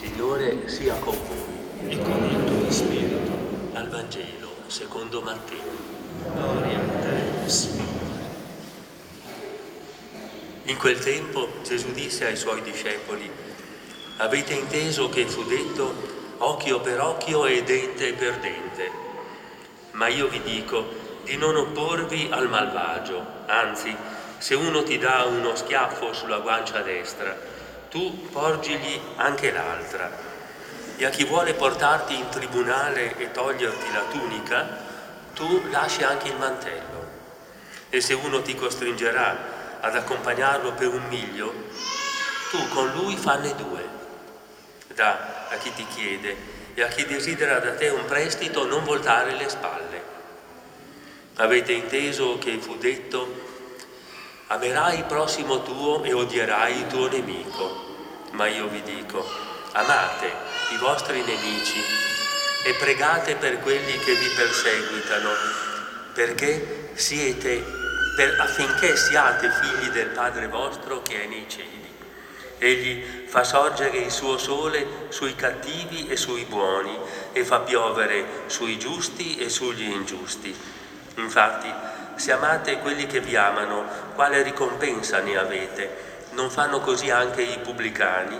Signore sia con voi. e con il tuo spirito. Dal Vangelo secondo Matteo. Gloria a te, Signore. In quel tempo Gesù disse ai suoi discepoli, avete inteso che fu detto occhio per occhio e dente per dente. Ma io vi dico di non opporvi al malvagio, anzi, se uno ti dà uno schiaffo sulla guancia destra, tu porgigli anche l'altra. E a chi vuole portarti in tribunale e toglierti la tunica, tu lasci anche il mantello. E se uno ti costringerà ad accompagnarlo per un miglio, tu con lui fanne due. Da a chi ti chiede e a chi desidera da te un prestito non voltare le spalle. Avete inteso che fu detto, amerai il prossimo tuo e odierai il tuo nemico. Ma io vi dico, amate i vostri nemici e pregate per quelli che vi perseguitano, perché siete, per, affinché siate figli del Padre vostro che è nei cieli. Egli fa sorgere il suo sole sui cattivi e sui buoni e fa piovere sui giusti e sugli ingiusti. Infatti, se amate quelli che vi amano, quale ricompensa ne avete? Non fanno così anche i pubblicani?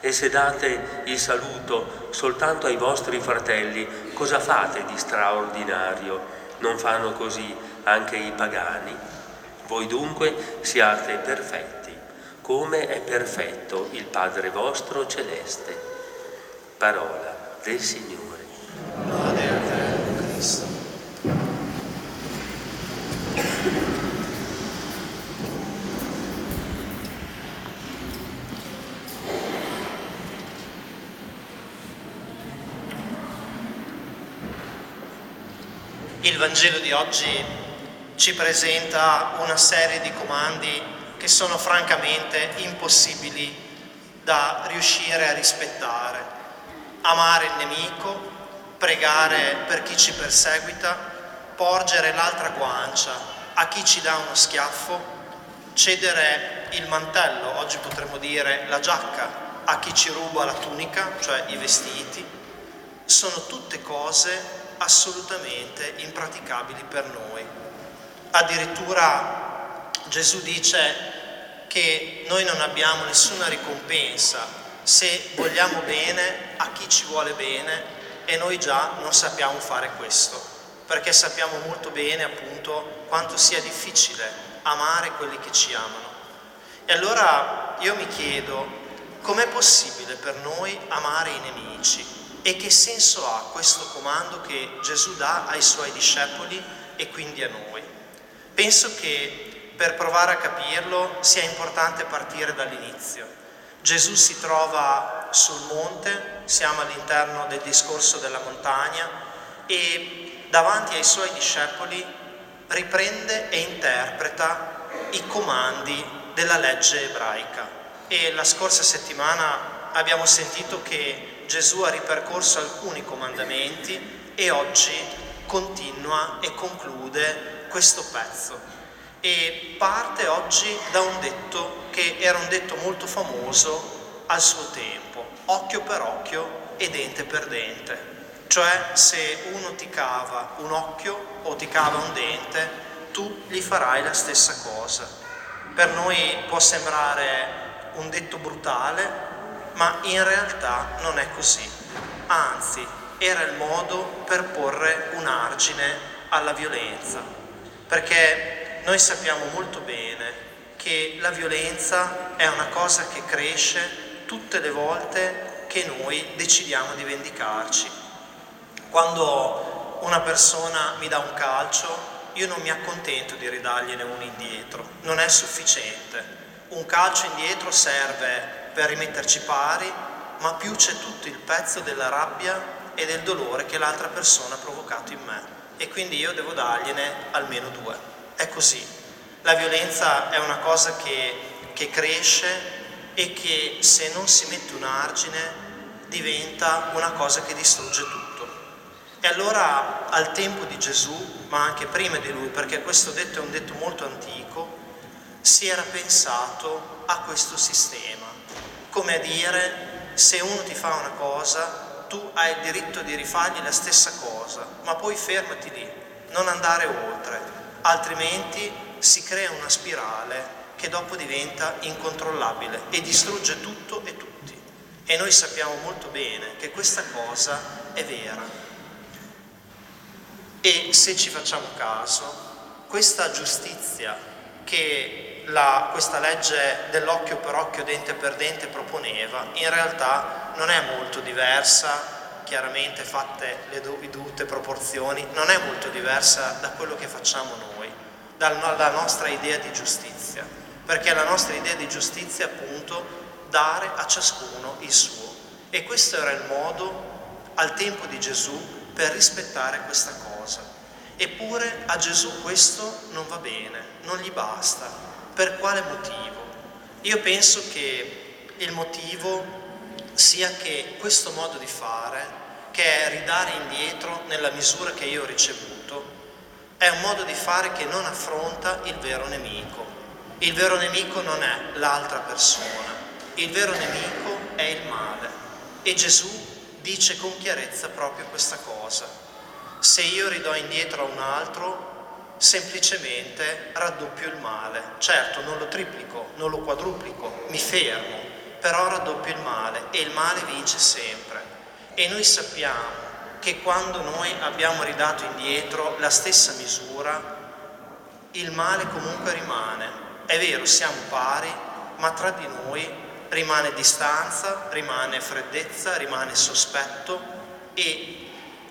E se date il saluto soltanto ai vostri fratelli, cosa fate di straordinario? Non fanno così anche i pagani? Voi dunque siate perfetti, come è perfetto il Padre vostro celeste. Parola del Signore. Lode a te, Cristo. Il Vangelo di oggi ci presenta una serie di comandi che sono francamente impossibili da riuscire a rispettare. Amare il nemico, pregare per chi ci perseguita, porgere l'altra guancia a chi ci dà uno schiaffo, cedere il mantello, oggi potremmo dire la giacca, a chi ci ruba la tunica, cioè i vestiti, sono tutte cose assolutamente impraticabili per noi. Addirittura Gesù dice che noi non abbiamo nessuna ricompensa se vogliamo bene a chi ci vuole bene e noi già non sappiamo fare questo, perché sappiamo molto bene appunto quanto sia difficile amare quelli che ci amano. E allora io mi chiedo, com'è possibile per noi amare i nemici? E che senso ha questo comando che Gesù dà ai suoi discepoli e quindi a noi? Penso che per provare a capirlo sia importante partire dall'inizio. Gesù si trova sul monte, siamo all'interno del discorso della montagna e davanti ai suoi discepoli riprende e interpreta i comandi della legge ebraica. E la scorsa settimana abbiamo sentito che Gesù ha ripercorso alcuni comandamenti e oggi continua e conclude questo pezzo. E parte oggi da un detto che era un detto molto famoso al suo tempo, occhio per occhio e dente per dente. Cioè se uno ti cava un occhio o ti cava un dente, tu gli farai la stessa cosa. Per noi può sembrare un detto brutale, ma in realtà non è così. Anzi, era il modo per porre un argine alla violenza, perché noi sappiamo molto bene che la violenza è una cosa che cresce tutte le volte che noi decidiamo di vendicarci. Quando una persona mi dà un calcio, io non mi accontento di ridargliene uno indietro, non è sufficiente. Un calcio indietro serve per rimetterci pari, ma più c'è tutto il pezzo della rabbia e del dolore che l'altra persona ha provocato in me. E quindi io devo dargliene almeno due. È così. La violenza è una cosa che, che cresce e che se non si mette un argine diventa una cosa che distrugge tutto. E allora al tempo di Gesù, ma anche prima di lui, perché questo detto è un detto molto antico, si era pensato a questo sistema, come a dire se uno ti fa una cosa, tu hai il diritto di rifargli la stessa cosa, ma poi fermati lì, non andare oltre, altrimenti si crea una spirale che dopo diventa incontrollabile e distrugge tutto e tutti. E noi sappiamo molto bene che questa cosa è vera. E se ci facciamo caso, questa giustizia che la, questa legge dell'occhio per occhio, dente per dente proponeva, in realtà non è molto diversa, chiaramente fatte le dovute proporzioni, non è molto diversa da quello che facciamo noi, dalla nostra idea di giustizia, perché la nostra idea di giustizia è appunto dare a ciascuno il suo. E questo era il modo al tempo di Gesù per rispettare questa cosa. Eppure a Gesù questo non va bene, non gli basta. Per quale motivo? Io penso che il motivo sia che questo modo di fare, che è ridare indietro nella misura che io ho ricevuto, è un modo di fare che non affronta il vero nemico. Il vero nemico non è l'altra persona, il vero nemico è il male. E Gesù dice con chiarezza proprio questa cosa. Se io ridò indietro a un altro, semplicemente raddoppio il male. Certo, non lo triplico, non lo quadruplico, mi fermo, però raddoppio il male e il male vince sempre. E noi sappiamo che quando noi abbiamo ridato indietro la stessa misura, il male comunque rimane. È vero, siamo pari, ma tra di noi rimane distanza, rimane freddezza, rimane sospetto e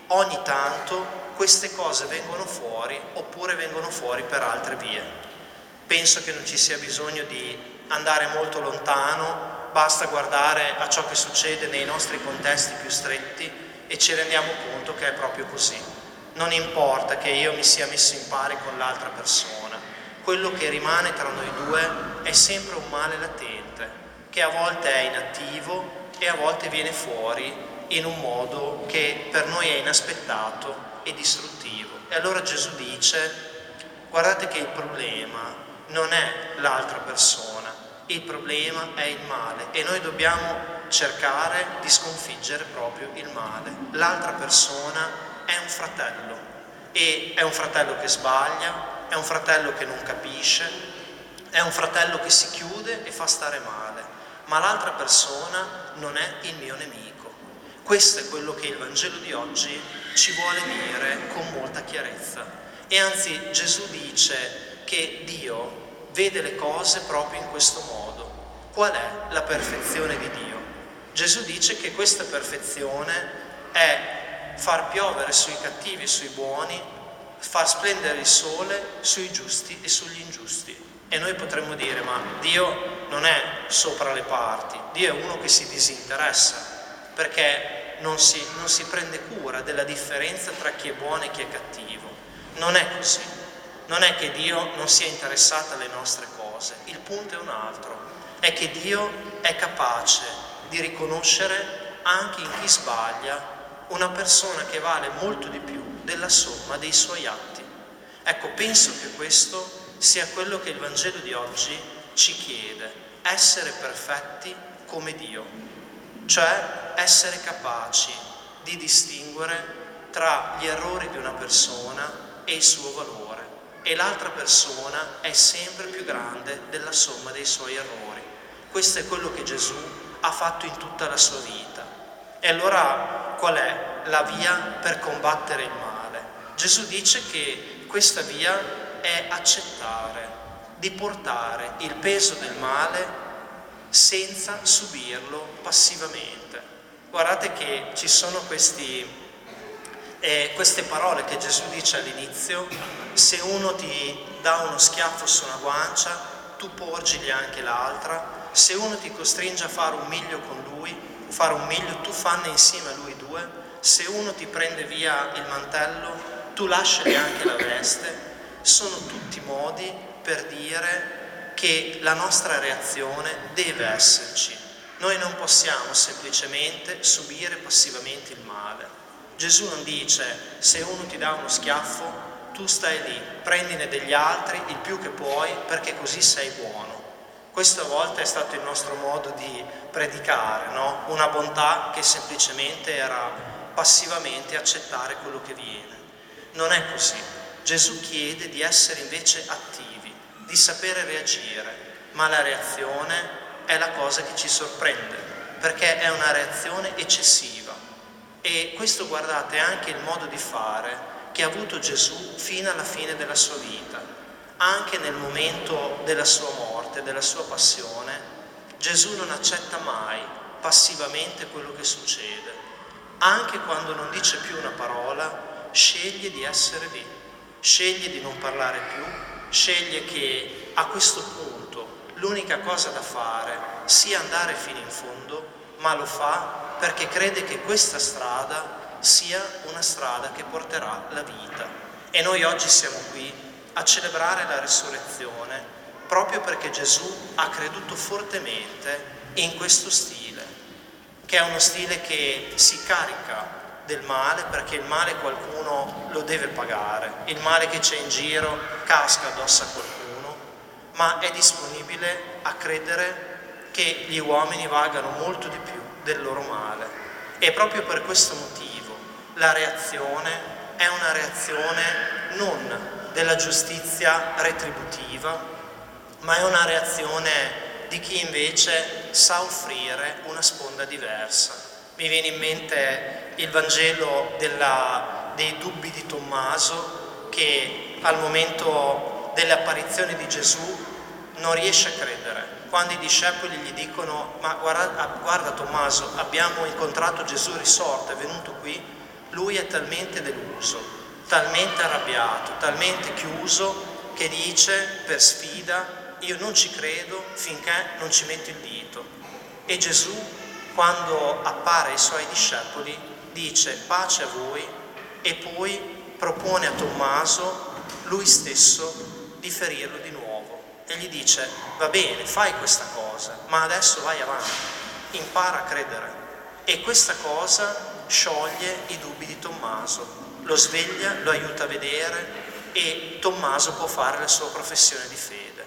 ogni tanto queste cose vengono fuori oppure vengono fuori per altre vie. Penso che non ci sia bisogno di andare molto lontano, basta guardare a ciò che succede nei nostri contesti più stretti e ci rendiamo conto che è proprio così. Non importa che io mi sia messo in pari con l'altra persona, quello che rimane tra noi due è sempre un male latente che a volte è inattivo e a volte viene fuori in un modo che per noi è inaspettato e distruttivo. E allora Gesù dice, guardate che il problema non è l'altra persona, il problema è il male e noi dobbiamo cercare di sconfiggere proprio il male. L'altra persona è un fratello e è un fratello che sbaglia, è un fratello che non capisce, è un fratello che si chiude e fa stare male ma l'altra persona non è il mio nemico. Questo è quello che il Vangelo di oggi ci vuole dire con molta chiarezza. E anzi Gesù dice che Dio vede le cose proprio in questo modo. Qual è la perfezione di Dio? Gesù dice che questa perfezione è far piovere sui cattivi e sui buoni, far splendere il sole sui giusti e sugli ingiusti. E noi potremmo dire, ma Dio non è sopra le parti, Dio è uno che si disinteressa, perché non si, non si prende cura della differenza tra chi è buono e chi è cattivo. Non è così. Non è che Dio non sia interessato alle nostre cose, il punto è un altro, è che Dio è capace di riconoscere anche in chi sbaglia una persona che vale molto di più della somma dei suoi atti. Ecco, penso che questo sia quello che il Vangelo di oggi ci chiede, essere perfetti come Dio, cioè essere capaci di distinguere tra gli errori di una persona e il suo valore e l'altra persona è sempre più grande della somma dei suoi errori. Questo è quello che Gesù ha fatto in tutta la sua vita. E allora qual è la via per combattere il male? Gesù dice che questa via è accettare di portare il peso del male senza subirlo passivamente. Guardate che ci sono questi, eh, queste parole che Gesù dice all'inizio, se uno ti dà uno schiaffo su una guancia, tu porgigli anche l'altra, se uno ti costringe a fare un miglio con lui, fare un miglio, tu fanne insieme a lui due, se uno ti prende via il mantello, tu lasciali anche la veste, sono tutti modi per dire che la nostra reazione deve esserci. Noi non possiamo semplicemente subire passivamente il male. Gesù non dice se uno ti dà uno schiaffo, tu stai lì, prendine degli altri il più che puoi perché così sei buono. Questa volta è stato il nostro modo di predicare, no? Una bontà che semplicemente era passivamente accettare quello che viene. Non è così. Gesù chiede di essere invece attivi, di sapere reagire, ma la reazione è la cosa che ci sorprende, perché è una reazione eccessiva. E questo, guardate, è anche il modo di fare che ha avuto Gesù fino alla fine della sua vita. Anche nel momento della sua morte, della sua passione, Gesù non accetta mai passivamente quello che succede. Anche quando non dice più una parola, sceglie di essere lì, sceglie di non parlare più, sceglie che a questo punto l'unica cosa da fare sia andare fino in fondo, ma lo fa perché crede che questa strada sia una strada che porterà la vita. E noi oggi siamo qui a celebrare la resurrezione proprio perché Gesù ha creduto fortemente in questo stile, che è uno stile che si carica del male perché il male qualcuno lo deve pagare, il male che c'è in giro casca addosso a qualcuno, ma è disponibile a credere che gli uomini valgano molto di più del loro male. E proprio per questo motivo la reazione è una reazione non della giustizia retributiva, ma è una reazione di chi invece sa offrire una sponda diversa. Mi viene in mente il Vangelo della, dei dubbi di Tommaso che al momento delle apparizioni di Gesù non riesce a credere. Quando i discepoli gli dicono ma guarda, guarda Tommaso abbiamo incontrato Gesù risorto, è venuto qui, lui è talmente deluso, talmente arrabbiato, talmente chiuso che dice per sfida io non ci credo finché non ci metto il dito. E Gesù, quando appare ai suoi discepoli, dice pace a voi e poi propone a Tommaso lui stesso di ferirlo di nuovo e gli dice va bene, fai questa cosa, ma adesso vai avanti, impara a credere. E questa cosa scioglie i dubbi di Tommaso, lo sveglia, lo aiuta a vedere e Tommaso può fare la sua professione di fede.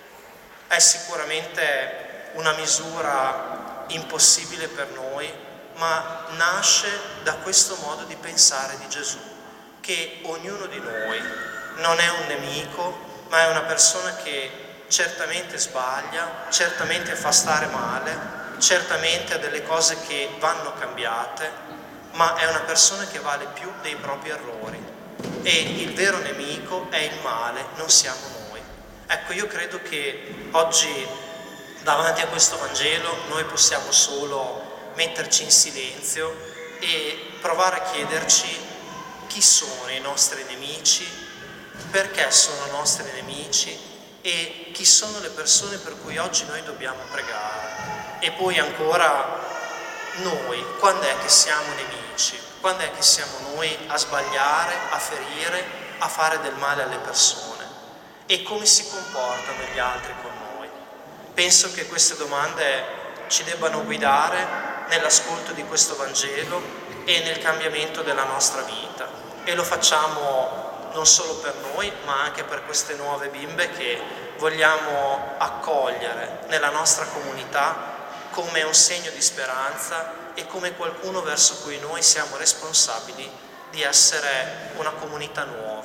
È sicuramente una misura impossibile per noi, ma nasce da questo modo di pensare di Gesù, che ognuno di noi non è un nemico, ma è una persona che certamente sbaglia, certamente fa stare male, certamente ha delle cose che vanno cambiate, ma è una persona che vale più dei propri errori e il vero nemico è il male, non siamo noi. Ecco, io credo che oggi davanti a questo Vangelo noi possiamo solo metterci in silenzio e provare a chiederci chi sono i nostri nemici, perché sono nostri nemici e chi sono le persone per cui oggi noi dobbiamo pregare. E poi ancora noi, quando è che siamo nemici? Quando è che siamo noi a sbagliare, a ferire, a fare del male alle persone? E come si comportano gli altri con noi? Penso che queste domande ci debbano guidare nell'ascolto di questo Vangelo e nel cambiamento della nostra vita. E lo facciamo non solo per noi, ma anche per queste nuove bimbe che vogliamo accogliere nella nostra comunità come un segno di speranza e come qualcuno verso cui noi siamo responsabili di essere una comunità nuova.